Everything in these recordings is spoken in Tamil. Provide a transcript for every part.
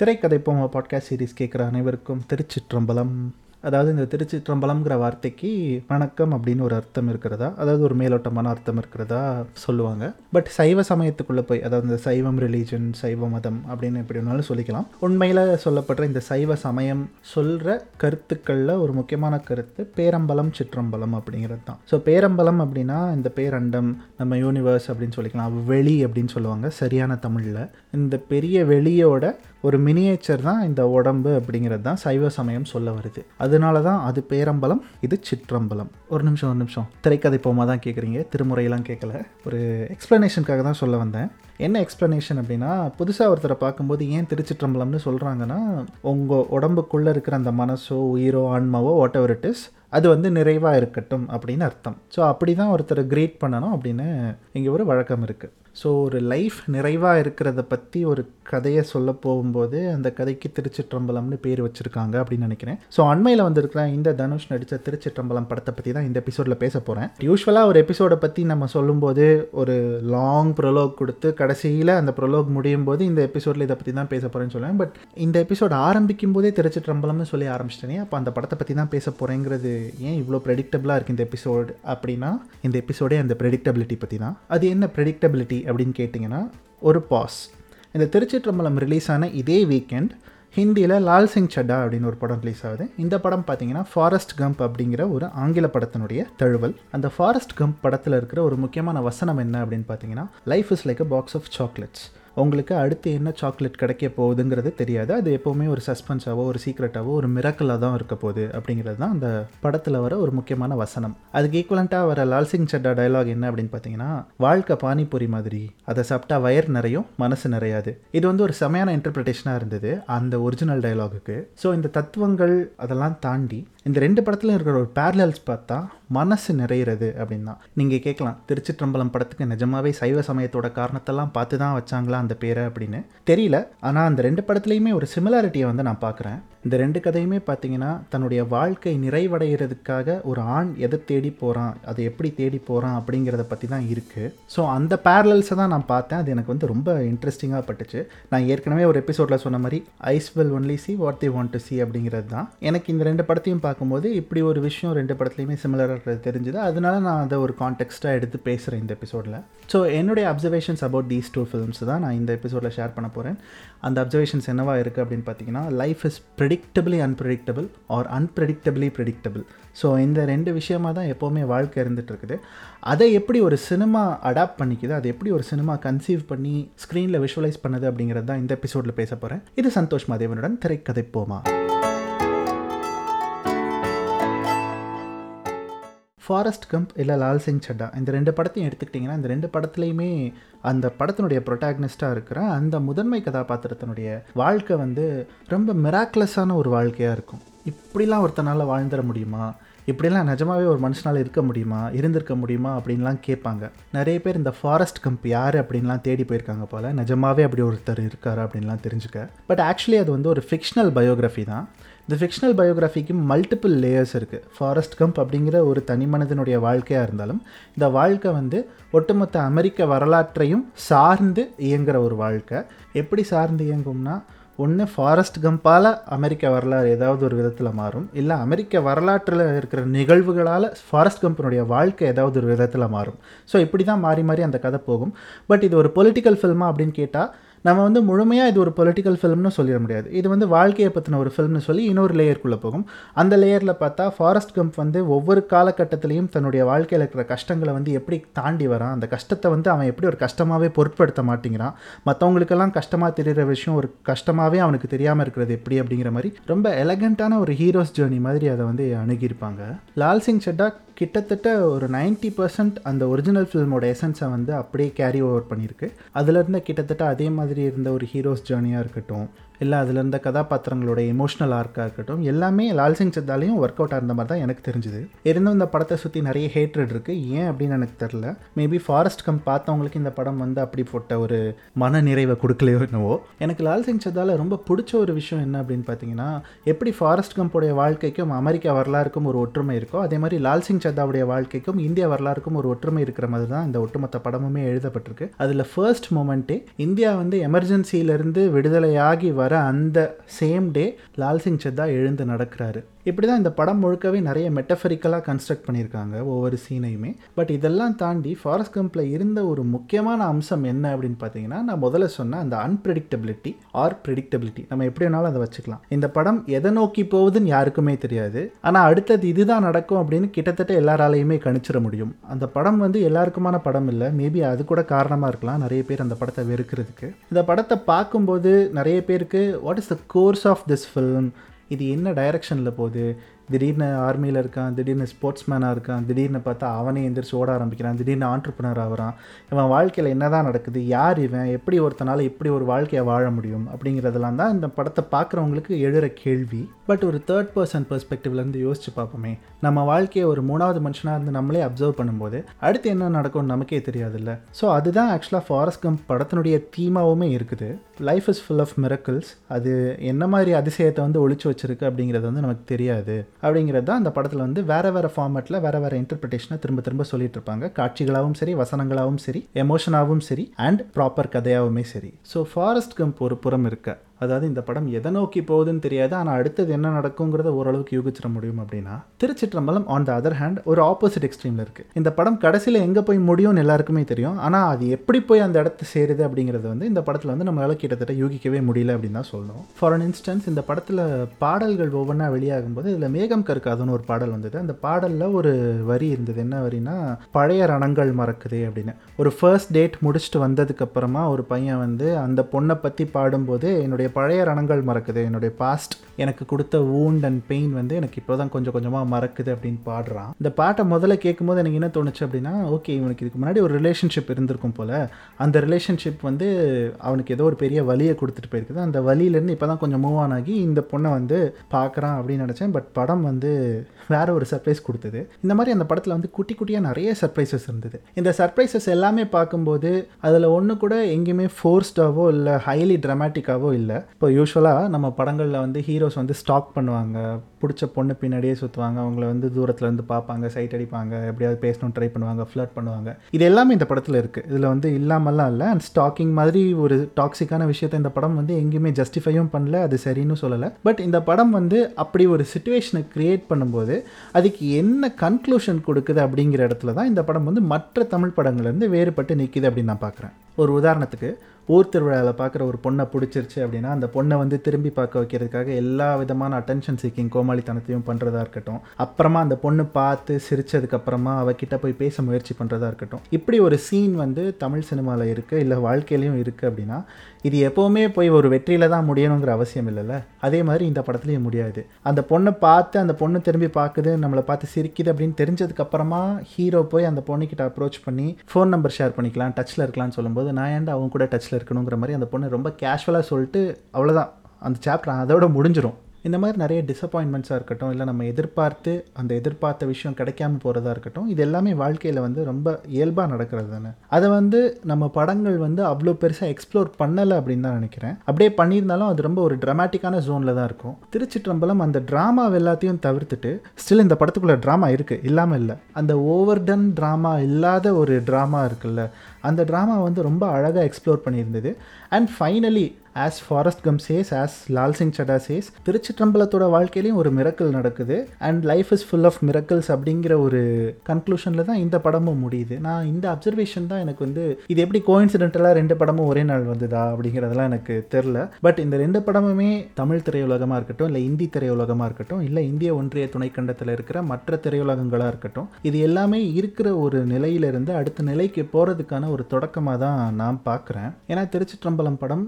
திரைக்கதை போமா பாட்காஸ்ட் சீரிஸ் கேட்குற அனைவருக்கும் திருச்சிற்றம்பலம். அதாவது இந்த திருச்சிற்றம்பலம்ங்கிற வார்த்தைக்கு வணக்கம் அப்படின்னு ஒரு அர்த்தம் இருக்கிறதா? அதாவது ஒரு மேலோட்டமான அர்த்தம் இருக்கிறதா சொல்லுவாங்க. பட் சைவ சமயத்துக்குள்ளே போய் அதாவது இந்த சைவம் ரிலீஜன் சைவ மதம் அப்படின்னு எப்படி வேணாலும் சொல்லிக்கலாம். உண்மையில் சொல்லப்படுற இந்த சைவ சமயம் சொல்கிற கருத்துக்களில் ஒரு முக்கியமான கருத்து பேரம்பலம் சிற்றம்பலம் அப்படிங்கிறது தான். ஸோ பேரம்பலம் அப்படின்னா இந்த பேரண்டம் நம்ம யூனிவர்ஸ் அப்படின்னு சொல்லிக்கலாம். வெளி அப்படின்னு சொல்லுவாங்க சரியான தமிழில். இந்த பெரிய வெளியோட ஒரு மினியேச்சர் தான் இந்த உடம்பு அப்படிங்கிறது தான் சைவ சமயம் சொல்ல வருது. அதனால தான் அது பேரம்பலம் இது சிற்றம்பலம். ஒரு நிமிஷம் ஒரு நிமிஷம். திரைக்கதை போமா தான் கேட்குறீங்க திருமுறையெல்லாம் கேட்கல ஒரு எக்ஸ்ப்ளனேஷனுக்காக தான் சொல்ல வந்தேன். என்ன எக்ஸ்ப்ளனேஷன் அப்படின்னா புதுசாக ஒருத்தரை பார்க்கும்போது ஏன் திருச்சிற்றம்பலம்னு சொல்கிறாங்கன்னா உங்கள் உடம்புக்குள்ளே இருக்கிற அந்த மனசோ உயிரோ ஆன்மாவோ வாட் எவர் இட் இஸ் அது வந்து நிறைவாக இருக்கட்டும் அப்படின்னு அர்த்தம். ஸோ அப்படி தான் ஒருத்தரை க்ரீட் பண்ணணும் அப்படின்னு இங்கே ஒரு வழக்கம் இருக்குது ஸோ ஒரு லைஃப் நிறைவாக இருக்கிறத பற்றி ஒரு கதையை சொல்ல போகும்போது அந்த கதைக்கு திருச்சிற்றம்பலம்னு பேர் வச்சுருக்காங்க அப்படின்னு நினைக்கிறேன். ஸோ அண்மையில் வந்திருக்கிற இந்த தனுஷ் நடித்த திருச்சிற்றம்பலம் படத்தை பற்றி தான் இந்த எபிசோடில் பேச போகிறேன் யூஸ்வலாக ஒரு எபிசோடை பற்றி நம்ம சொல்லும்போது ஒரு லாங் ப்ரொலோக் கொடுத்து கடைசியில் அந்த ப்ரொலோக் முடியும் போது இந்த எபிசோடில் இதை பற்றி தான் பேச போகிறேன்னு சொல்லுவேன். பட் இந்த எபிசோட் ஆரம்பிக்கும் போதே திருச்சிற்றம்பலம்னு சொல்லி ஆரம்பிச்சிட்டேனே அப்போ அந்த படத்தை பற்றி தான் பேச போகிறேங்கிறது ஏன் இவ்வளோ ப்ரெடிக்டபிளாக இருக்குது இந்த எபிசோடு அப்படின்னா இந்த எபிசோடே அந்த ப்ரெடிக்டபிலிட்டி பற்றி தான். அது என்ன ப்ரெடிக்டபிலிட்டி அப்படின்னு கேட்டிங்கன்னா ஒரு பாஸ் இந்த திருச்சிற்றம்பலம் ரிலீஸ் ஆன இதே வீக்கெண்ட் ஹிந்தியில் லால் சிங் சட்டா அப்படின்னு ஒரு படம் ரிலீஸ் ஆகுது. இந்த படம் பார்த்தீங்கன்னா ஃபாரஸ்ட் கம்ப் அப்படிங்கிற ஒரு ஆங்கில படத்தினுடைய தழுவல். அந்த ஃபாரஸ்ட் கம்ப் படத்தில் இருக்கிற ஒரு முக்கியமான வசனம் என்ன அப்படின்னு பார்த்தீங்கன்னா life is like a box of chocolates உங்களுக்கு அடுத்து என்ன சாக்லேட் கிடைக்க போகுதுங்கிறது தெரியாது. அது எப்போவுமே ஒரு சஸ்பென்ஸாவோ ஒரு சீக்ரெட்டாவோ ஒரு மிரக்கலாக தான் இருக்க போகுது அப்படிங்கிறது தான் அந்த படத்தில் வர ஒரு முக்கியமான வசனம். அதுக்கு ஈக்குவலண்ட்டாக வர லால் சிங் சட்டா டயலாக் என்ன அப்படின்னு பார்த்தீங்கன்னா வாழ்க்கை பானிபூரி மாதிரி. அதை சாப்பிட்டா வயர் நிறையும் மனசு நிறையாது. இது வந்து ஒரு செமையான இன்டர்பிரிட்டேஷனாக இருந்தது அந்த ஒரிஜினல் டயலாகுக்கு ஸோ இந்த தத்துவங்கள் அதெல்லாம் தாண்டி இந்த ரெண்டு படத்தில் இருக்கிற ஒரு பேரலல்ஸ் பார்த்தா மனசு நிறையிறது அப்படின்னா நீங்கள் கேட்கலாம் திருச்சிற்றம்பலம் படத்துக்கு நிஜமாவே சைவ சமயத்தோட காரணத்தெல்லாம் பார்த்து தான் வச்சாங்களா அந்த பேரை அப்படின்னு. தெரியல. ஆனால் அந்த ரெண்டு படத்துலையுமே ஒரு சிமிலாரிட்டியை வந்து நான் பார்க்குறேன். இந்த ரெண்டு கதையுமே பார்த்தீங்கன்னா தன்னுடைய வாழ்க்கை நிறைவடைகிறதுக்காக ஒரு ஆண் எதை தேடி போகிறான் அதை எப்படி தேடி போகிறான் அப்படிங்கிறத பற்றி தான் இருக்குது ஸோ அந்த பேரலல்ஸை தான் நான் பார்த்தேன். அது எனக்கு வந்து ரொம்ப இன்ட்ரெஸ்டிங்காக பட்டுச்சு. நான் ஏற்கனவே ஒரு எபிசோடில் சொன்ன மாதிரி eyes will only see what they want to see அப்படிங்கிறது தான். எனக்கு இந்த ரெண்டு படத்தையும் பார்க்கும்போது இப்படி ஒரு விஷயம் ரெண்டு படத்துலையுமே சிமிலராக தெரிஞ்சுது. அதனால நான் அதை ஒரு கான்டெக்ஸ்ட்டாக எடுத்து பேசுகிறேன் இந்த எபிசோடில் ஸோ என்னுடைய observations about these two films தான் நான் இந்த எபிசோடில் ஷேர் பண்ண போகிறேன் அந்த அப்சர்வேஷன்ஸ் என்னவாக இருக்குது அப்படின்னு பார்த்தீங்கன்னா life is predictably unpredictable or unpredictably predictable so இந்த ரெண்டு விஷயமாக தான் எப்போவுமே வாழ்க்கை இருந்துகிட்ருக்குது அதை எப்படி ஒரு சினிமா அடாப்ட் பண்ணிக்குது அதை எப்படி ஒரு சினிமா கன்சீவ் பண்ணி ஸ்க்ரீனில் விஷுவலைஸ் பண்ணுது அப்படிங்கிறது தான் இந்த எபிசோடில் பேச போகிறேன் இது சந்தோஷ் மாதேவனுடன் திரைக்கதை போமா. ஃபாரஸ்ட் கம்ப் இல்லை லால் சிங் சட்டா. இந்த ரெண்டு படத்தையும் எடுத்துக்கிட்டிங்கன்னா இந்த ரெண்டு படத்துலையுமே அந்த படத்தினுடைய ப்ரொட்டாக்னிஸ்டாக இருக்கிற அந்த முதன்மை கதாபாத்திரத்தினுடைய வாழ்க்கை வந்து ரொம்ப மிராக்லஸான ஒரு வாழ்க்கையாக இருக்கும். இப்படிலாம் ஒருத்தனால் வாழ்ந்துட முடியுமா? இப்படிலாம் நிஜமாவே ஒரு மனுஷனால் இருக்க முடியுமா? இருந்திருக்க முடியுமா? அப்படின்லாம் கேட்பாங்க. நிறைய பேர் இந்த ஃபாரஸ்ட் கம்ப் யார் அப்படின்லாம் தேடி போயிருக்காங்க போல். நிஜமாவே அப்படி ஒருத்தர் இருக்கார் அப்படின்லாம் தெரிஞ்சுக்க. பட் ஆக்சுவலி அது வந்து ஒரு ஃபிக்ஷனல் பயோகிராஃபி தான். இந்த ஃபிக்ஷனல் பயோகிராஃபிக்கு மல்டிபிள் லேயர்ஸ் இருக்குது ஃபாரஸ்ட் கம்ப் அப்படிங்கிற ஒரு தனி மனிதனுடைய வாழ்க்கையாக இருந்தாலும் இந்த வாழ்க்கை வந்து ஒட்டுமொத்த அமெரிக்க வரலாற்றையும் சார்ந்து இயங்குகிற ஒரு வாழ்க்கை. எப்படி சார்ந்து இயங்கும்னா ஒன்று ஃபாரஸ்ட் கம்பால் அமெரிக்க வரலாறு ஏதாவது ஒரு விதத்தில் மாறும். இல்லை அமெரிக்க வரலாற்றில் இருக்கிற நிகழ்வுகளால் ஃபாரஸ்ட் கம்பனுடைய வாழ்க்கை ஏதாவது ஒரு விதத்தில் மாறும். ஸோ இப்படி தான் மாறி மாறி அந்த கதை போகும். பட் இது ஒரு பொலிட்டிக்கல் ஃபில்மா அப்படின்னு கேட்டால் நம்ம வந்து முழுமையாக இது ஒரு பொலிட்டிக்கல் ஃபிலிம்னு சொல்லிட முடியாது. இது வந்து வாழ்க்கையை பற்றின ஒரு ஃபிலிம்னு சொல்லி இன்னொரு லேயருக்குள்ளே போகும். அந்த லேயரில் பார்த்தா ஃபாரஸ்ட் கம்ப் வந்து ஒவ்வொரு காலகட்டத்திலையும் தன்னுடைய வாழ்க்கையில் இருக்கிற கஷ்டங்களை வந்து எப்படி தாண்டி வரான் அந்த கஷ்டத்தை வந்து அவன் எப்படி ஒரு கஷ்டமாகவே பொருட்படுத்த மாட்டேங்கிறான் மற்றவங்களுக்கெல்லாம் கஷ்டமாக தெரிகிற விஷயம் ஒரு கஷ்டமாகவே அவனுக்கு தெரியாமல் இருக்கிறது எப்படி அப்படிங்கிற மாதிரி ரொம்ப எலகண்ட்டான ஒரு ஹீரோஸ் ஜேர்னி மாதிரி அதை வந்து அணுகியிருப்பாங்க. லால் சிங் சட்டா கிட்டத்தட்ட ஒரு நைன்ட்டி பர்சன்ட் அந்த ஒரிஜினல் ஃபிலிமோட எசன்ஸை வந்து அப்படியே கேரி ஓவர் பண்ணியிருக்கு. அதுலேருந்து கிட்டத்தட்ட அதே மாதிரி இருந்த ஒரு ஹீரோஸ் ஜேர்னியாக இருக்கட்டும் இல்லை அதில் இருந்த கதாபாத்திரங்களோட எமோஷ்னல் ஆர்க்காக இருக்கட்டும் எல்லாமே லால் சிங் சத்தாலையும் ஒர்க் அவுட் ஆகிற மாதிரி தான் எனக்கு தெரிஞ்சுது. இருந்தும் இந்த படத்தை சுற்றி நிறைய ஹேட்ரட் இருக்குது ஏன் அப்படின்னு எனக்கு தெரில மேபி ஃபாரஸ்ட் கம் பார்த்தவங்களுக்கு இந்த படம் வந்து அப்படி போட்ட ஒரு மன நிறைவை கொடுக்கலையோ என்னவோ. எனக்கு லால் சிங் சத்தால ரொம்ப பிடிச்ச ஒரு விஷயம் என்ன அப்படின்னு பார்த்தீங்கன்னா எப்படி ஃபாரஸ்ட் கம்போடைய வாழ்க்கைக்கும் அமெரிக்கா வரலாறுக்கும் ஒரு ஒற்றுமை இருக்கோ அதே மாதிரி லால் சிங் சத்தாவுடைய வாழ்க்கைக்கும் இந்திய வரலாறுக்கும் ஒரு ஒற்றுமை இருக்கிற மாதிரி தான் இந்த ஒட்டுமொத்த படமுமே எழுதப்பட்டிருக்கு. அதில் ஃபர்ஸ்ட் மூமெண்ட்டே இந்தியா வந்து எமர்ஜென்சியிலேருந்து விடுதலையாகி வர வர அந்த சேம் டே லால் சிங் சத்தா எழுந்து நடக்கிறாரு. இப்படி தான் இந்த படம் முழுக்கவே நிறைய மெட்டஃபரிக்கலாக கன்ஸ்ட்ரக்ட் பண்ணியிருக்காங்க ஒவ்வொரு சீனையுமே பட் இதெல்லாம் தாண்டி ஃபாரஸ்ட் கம்பில் இருந்த ஒரு முக்கியமான அம்சம் என்ன அப்படின்னு பார்த்தீங்கன்னா நான் முதல்ல சொன்ன அந்த அன்பிரடிக்டபிலிட்டி ஆர் ப்ரெடிக்டபிலிட்டி நம்ம எப்படி வேணாலும் அதை வச்சுக்கலாம். இந்த படம் எதை நோக்கி போகுதுன்னு யாருக்குமே தெரியாது. ஆனால் அடுத்தது இதுதான் நடக்கும் அப்படின்னு கிட்டத்தட்ட எல்லாராலையுமே கணிச்சிட முடியும். அந்த படம் வந்து எல்லாருக்குமான படம் இல்லை. மேபி அது கூட காரணமாக இருக்கலாம். நிறைய பேர் அந்த படத்தை வெறுக்கிறதுக்கு. இந்த படத்தை பார்க்கும்போது நிறைய பேருக்கு what is the course of this film இது என்ன டைரக்ஷனில் போகுது? திடீர்னு ஆர்மியில் இருக்கான் திடீர்னு ஸ்போர்ட்ஸ் மேனாக இருக்கான் திடீர்னு பார்த்தா அவனே எந்திரிச்சு ஓட ஆரம்பிக்கிறான் திடீர்னு ஆண்டர்பனர் ஆகிறான். இவன் வாழ்க்கையில் என்ன தான் நடக்குது யார் இவன் எப்படி ஒருத்தனால இப்படி ஒரு வாழ்க்கையை வாழ முடியும் அப்படிங்கிறதெல்லாம் தான் இந்த படத்தை பார்க்குறவங்களுக்கு எழுற கேள்வி. பட் ஒரு தேர்ட் பர்சன் பெர்ஸ்பெக்டிவ்லேருந்து யோசிச்சு பார்ப்போமே. நம்ம வாழ்க்கையை ஒரு மூணாவது மனுஷனாக இருந்து நம்மளே அப்சர்வ் பண்ணும்போது அடுத்து என்ன நடக்கும்னு நமக்கே தெரியாதுல்ல. ஸோ அதுதான் ஆக்சுவலாக ஃபாரஸ்ட் கம்ப் படத்தினுடைய தீமாவுமே இருக்குது. Life is full of miracles அது என்ன மாதிரி அதிசயத்தை வந்து ஒழிச்சு வச்சிருக்கு அப்படிங்கிறது வந்து நமக்கு தெரியாது. அப்படிங்கிறது தான் அந்த படத்தில் வந்து வேறு வேறு ஃபார்மேட்டில் வேறு வேறு இன்டர்பிரிட்டேஷனை திரும்ப திரும்ப சொல்லிட்டு இருப்பாங்க. காட்சிகளாகவும் சரி வசனங்களாகவும் சரி எமோஷனாகவும் சரி அண்ட் ப்ராப்பர் கதையாகவுமே சரி. ஸோ ஃபாரஸ்ட் கம்ப் ஒரு புறம் இருக்க. அதாவது இந்த படம் எதை நோக்கி போகுதுன்னு தெரியாது. ஆனால் அடுத்தது என்ன நடக்குங்கிறத ஓரளவுக்கு யூகிச்சிட முடியும் அப்படின்னா Thiruchitrambalam on the other hand ஒரு ஆப்போசிட் எக்ஸ்ட்ரீமில் இருக்குது இந்த படம் கடைசியில் எங்கே போய் முடியும்னு எல்லாருக்குமே தெரியும். ஆனால் அது எப்படி போய் அந்த இடத்த சேருது அப்படிங்கிறது வந்து இந்த படத்தில் வந்து நம்மளால் கிட்டத்தட்ட யூகிக்கவே முடியல அப்படின்னு தான் சொல்லணும். ஃபார் அன் இன்ஸ்டன்ஸ் இந்த படத்தில் பாடல்கள் ஒவ்வொன்றா வெளியாகும்போது இதில் மேகம் கற்காதுன்னு ஒரு பாடல் வந்தது. அந்த பாடலில் ஒரு வரி இருந்தது. என்ன வரினா பழைய ரணங்கள் மறக்குது அப்படின்னு. ஒரு ஃபர்ஸ்ட் டேட் முடிச்சுட்டு வந்ததுக்கப்புறமா ஒரு பையன் வந்து அந்த பொண்ணை பற்றி பாடும்போது என்னுடைய பழைய ரணங்கள் மறக்குது. என்னுடைய பாஸ்ட் எனக்கு கொடுத்த வூண்ட் அண்ட் பெயின் வந்து எனக்கு இப்போ தான் கொஞ்சம் கொஞ்சமாக மறக்குது அப்படின்னு பாடுறான். இந்த பாட்டை முதல்ல கேட்கும்போது எனக்கு என்ன தோணுச்சு அப்படின்னா ஓகே இவனுக்கு இதுக்கு முன்னாடி ஒரு ரிலேஷன்ஷிப் இருந்திருக்கும் போல். அந்த ரிலேஷன்ஷிப் வந்து அவனுக்கு ஏதோ ஒரு பெரிய வலியை கொடுத்துட்டு போயிருக்குது. அந்த வலியிலேருந்து இப்போ தான் கொஞ்சம் மூவ் ஆன் ஆகி இந்த பொண்ணை வந்து பார்க்குறான் அப்படின்னு நினச்சேன். பட் படம் வந்து வேற ஒரு சர்ப்ரைஸ் கொடுத்தது. இந்த மாதிரி அந்த படத்தில் வந்து குட்டி குட்டியாக நிறைய சர்ப்ரைசஸ் இருந்தது. இந்த சர்ப்ரைசஸ் எல்லாமே பார்க்கும்போது அதில் ஒன்று கூட எங்கேயுமே ஃபோர்ஸ்டாவோ இல்லை ஹைலி ட்ரமாட்டிக்காவோ இல்லை. இப்போ யூஸ்வலாக நம்ம படங்களில் வந்து ஹீரோஸ் வந்து ஸ்டாக் பண்ணுவாங்க. பிடிச்ச பொண்ணு பின்னாடியே சுற்றுவாங்க அவங்கள வந்து தூரத்தில் இருந்து பார்ப்பாங்க சைட் அடிப்பாங்க எப்படியாவது பேசணும் ட்ரை பண்ணுவாங்க ஃப்ளட் பண்ணுவாங்க. இது எல்லாமே இந்த படத்தில் இருக்குது இதில் வந்து இல்லாமல்லாம் இல்லை. அண்ட் ஸ்டாக்கிங் மாதிரி ஒரு டாக்ஸிக்கான விஷயத்தை இந்த படம் வந்து எங்கேயுமே ஜஸ்டிஃபையும் பண்ணல. அது சரின்னு சொல்லலை. பட் இந்த படம் வந்து அப்படி ஒரு சுச்சுவேஷனை க்ரியேட் பண்ணும்போது அதுக்கு என்ன கன்க்ளூஷன் கொடுக்குது அப்படிங்கிற இடத்துல தான் இந்த படம் வந்து மற்ற தமிழ் படங்கள்லேருந்து வேறுபட்டு நிற்கிது அப்படின்னு நான் பார்க்குறேன். ஒரு உதாரணத்துக்கு ஊர் திருவிழாவில் பார்க்குற ஒரு பொண்ணை பிடிச்சிருச்சு அப்படின்னா அந்த பொண்ணை வந்து திரும்பி பார்க்க வைக்கிறதுக்காக எல்லா விதமான அட்டென்ஷன் சீக்கிங் கோமாளித்தனத்தையும் பண்ணுறதா இருக்கட்டும். அப்புறமா அந்த பொண்ணு பார்த்து சிரிச்சதுக்கப்புறமா அவகிட்ட போய் பேச முயற்சி பண்ணுறதா இருக்கட்டும். இப்படி ஒரு சீன் வந்து தமிழ் சினிமாவில் இருக்குது இல்லை வாழ்க்கையிலையும் இருக்குது அப்படின்னா இது எப்போவுமே போய் ஒரு வெற்றியில் தான் முடியணுங்கிற அவசியம் இல்லைல்ல? அதே மாதிரி இந்த படத்துலையும் முடியாது. அந்த பொண்ணை பார்த்து அந்த பொண்ணு திரும்பி பார்க்குது நம்மளை பார்த்து சிரிக்குது அப்படின்னு தெரிஞ்சதுக்கப்புறமா ஹீரோ போய் அந்த பொண்ணுக்கிட்ட அப்ரோச் பண்ணி ஃபோன் நம்பர் ஷேர் பண்ணிக்கலாம் டச்சில் இருக்கலாம்னு சொல்லும்போது நான் ஏன்டா அவங்க கூட டச்சில் இருக்கணுங்கிற மாதிரி அந்த பொண்ணு ரொம்ப கேஷுவலாக சொல்லிட்டு அவ்வளோதான் அந்த சாப்டர் அதோட முடிஞ்சிடும் இந்த மாதிரி நிறைய டிசப்பாயின்மெண்ட்ஸாக இருக்கட்டும் இல்லை நம்ம எதிர்பார்த்து அந்த எதிர்பார்த்த விஷயம் கிடைக்காம போகிறதா இருக்கட்டும் இது எல்லாமே வாழ்க்கையில் வந்து ரொம்ப இயல்பாக நடக்கிறது தானே. அதை வந்து நம்ம படங்கள் வந்து அவ்வளோ பெருசாக எக்ஸ்ப்ளோர் பண்ணலை அப்படின்னு தான் நினைக்கிறேன். அப்படியே பண்ணியிருந்தாலும் அது ரொம்ப ஒரு ட்ராமாட்டிக்கான ஜோனில் தான் இருக்கும். திருச்சிற்றம்பலம் அந்த ட்ராமா எல்லாத்தையும் தவிர்த்துட்டு ஸ்டில் இந்த படத்துக்குள்ளே ட்ராமா இருக்குது இல்லாமல் இல்லை. அந்த ஓவர் டன் ட்ராமா இல்லாத ஒரு ட்ராமா இருக்குல்ல அந்த ட்ராமா வந்து ரொம்ப அழகாக explore பண்ணியிருந்தது. And finally as Forrest Gump says as Laal Singh Chaddha says திருச்சிற்றம்பலத்தோட வாழ்க்கையிலையும் ஒரு மிரக்கல் நடக்குது. And life is full of miracles அப்படிங்கிற ஒரு கன்க்ளூஷனில் தான் இந்த படமும் முடியுது. நான் இந்த அப்சர்வேஷன் தான் எனக்கு வந்து இது எப்படி கோயின்சிடென்டலாக ரெண்டு படமும் ஒரே நாள் வந்ததா அப்படிங்கிறதெல்லாம் எனக்கு தெரில பட் இந்த ரெண்டு படமுமே தமிழ் திரையுலகமாக இருக்கட்டும் இல்லை இந்தி திரையுலகமாக இருக்கட்டும் இல்லை இந்திய ஒன்றிய துணைக்கண்டத்தில் இருக்கிற மற்ற திரையுலகங்களாக இருக்கட்டும் இது எல்லாமே இருக்கிற ஒரு நிலையிலிருந்து அடுத்த நிலைக்கு போகிறதுக்கான ஒரு தொடக்கமாக தான் நான் பார்க்குறேன். ஏன்னா திருச்சிற்றம்பலம் படம்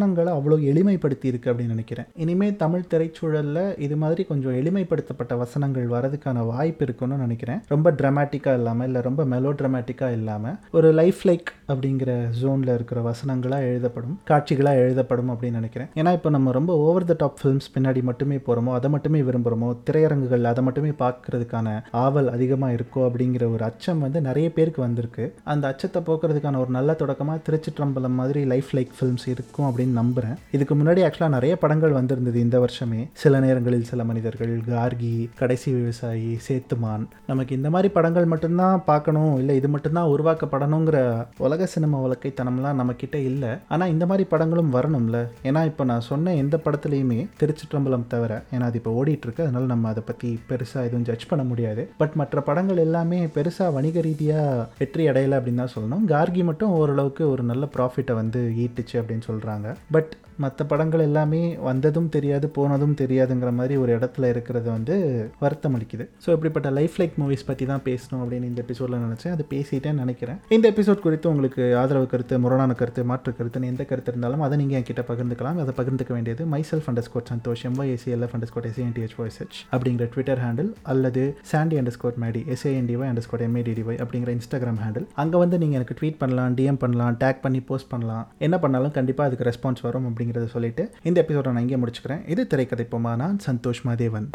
வசனங்களை அவ்வளோ எளிமைப்படுத்தி இருக்கு அப்படின்னு நினைக்கிறேன். இனிமேல் தமிழ் திரைச்சூழலில் இது மாதிரி கொஞ்சம் எளிமைப்படுத்தப்பட்ட வசனங்கள் வரதுக்கான வாய்ப்பு இருக்குன்னு நினைக்கிறேன். ரொம்ப ட்ரமாட்டிக்காக இல்லாமல் இல்லை ரொம்ப மெலோ ட்ராமேட்டிக்காக இல்லாமல் ஒரு லைஃப் லைக் அப்படிங்கிற ஜோனில் இருக்கிற வசனங்களாக எழுதப்படும் காட்சிகளாக எழுதப்படும் அப்படின்னு நினைக்கிறேன். ஏன்னா இப்போ நம்ம ரொம்ப ஓவர் த டாப் ஃபிலிம்ஸ் பின்னாடி மட்டுமே போகிறோமோ அதை மட்டுமே விரும்புகிறோமோ திரையரங்குகள் அதை மட்டுமே பார்க்கறதுக்கான ஆவல் அதிகமாக இருக்கோ அப்படிங்கிற ஒரு அச்சம் வந்து நிறைய பேருக்கு வந்திருக்கு. அந்த அச்சத்தை போக்குறதுக்கான ஒரு நல்ல தொடக்கமாக திருச்சிற்றம்பலம் மாதிரி லைஃப் லைக் ஃபிலிம்ஸ் இருக்கும் அப்படின்னு அப்படின்னு நம்புகிறேன் இதுக்கு முன்னாடி ஆக்சுவலாக நிறைய படங்கள் வந்திருந்தது இந்த வருஷமே. சில நேரங்களில் சில மனிதர்கள் கார்கி கடைசி விவசாயி சேத்துமான். நமக்கு இந்த மாதிரி படங்கள் மட்டும்தான் பார்க்கணும் இல்லை இது மட்டும்தான் உருவாக்கப்படணுங்கிற உலக சினிமா வழக்கைத்தனம்லாம் நம்மக்கிட்ட இல்லை. ஆனால் இந்த மாதிரி படங்களும் வரணும்ல. ஏன்னா இப்போ நான் சொன்ன எந்த படத்துலையுமே திருச்சிற்றம்பலம் தவிர ஏன்னா அது இப்போ ஓடிட்டுருக்கு. அதனால் நம்ம அதை பற்றி பெருசாக எதுவும் ஜட்ஜ் பண்ண முடியாது. பட் மற்ற படங்கள் எல்லாமே பெருசாக வணிக ரீதியாக வெற்றி அடையலை அப்படின்னு தான் சொல்லணும். கார்கி மட்டும் ஓரளவுக்கு ஒரு நல்ல ப்ராஃபிட்டை வந்து ஈட்டுச்சு அப்படின்னு சொல்கிறாங்க பட் மற்ற படங்கள் எல்லாமே வந்ததும் தெரியாது போனதும் தெரியாதுங்கிற மாதிரி ஒரு இடத்துல இருக்கிறது வந்து வருத்தம் அளிக்குது. ஸோ இப்படிப்பட்ட லைஃப் லைக் மூவிஸ் பற்றி தான் பேசணும் அப்படின்னு இந்த எபிசோடில் நினச்சேன். அது பேசிட்டேன்னு நினைக்கிறேன். இந்த எபிசோட் குறித்து உங்களுக்கு ஆதரவு கருத்து முரணான கருத்து மாற்று கருத்துன்னு எந்த கருத்து இருந்தாலும் அதை நீங்கள் என்கிட்ட பகிர்ந்துக்கலாம். அதை பகிர்ந்துக்க வேண்டியது myself underscore Santhosh M Y S C L F underscore S A N T H Y S H அப்படிங்கிற ட்விட்டர் ஹேண்டில் அல்லது Sandy underscore Maddy S A N D Y underscore M A D D Y அப்படிங்கிற இன்ஸ்டாகிராம் ஹேண்டில் அங்கே வந்து நீங்கள் எனக்கு ட்வீட் பண்ணலாம் டிஎம் பண்ணலாம் டேக் பண்ணி போஸ்ட் பண்ணலாம். என்ன பண்ணாலும் கண்டிப்பாக அதுக்கு ரெஸ்பான்ஸ் வரும் அப்படிங்கிறத சொல்லிட்டு இந்த எபிசோட நான் இங்கே முடிச்சுக்கிறேன். இது திரைக்கதை போமா நான் சந்தோஷ் மாதேவன்.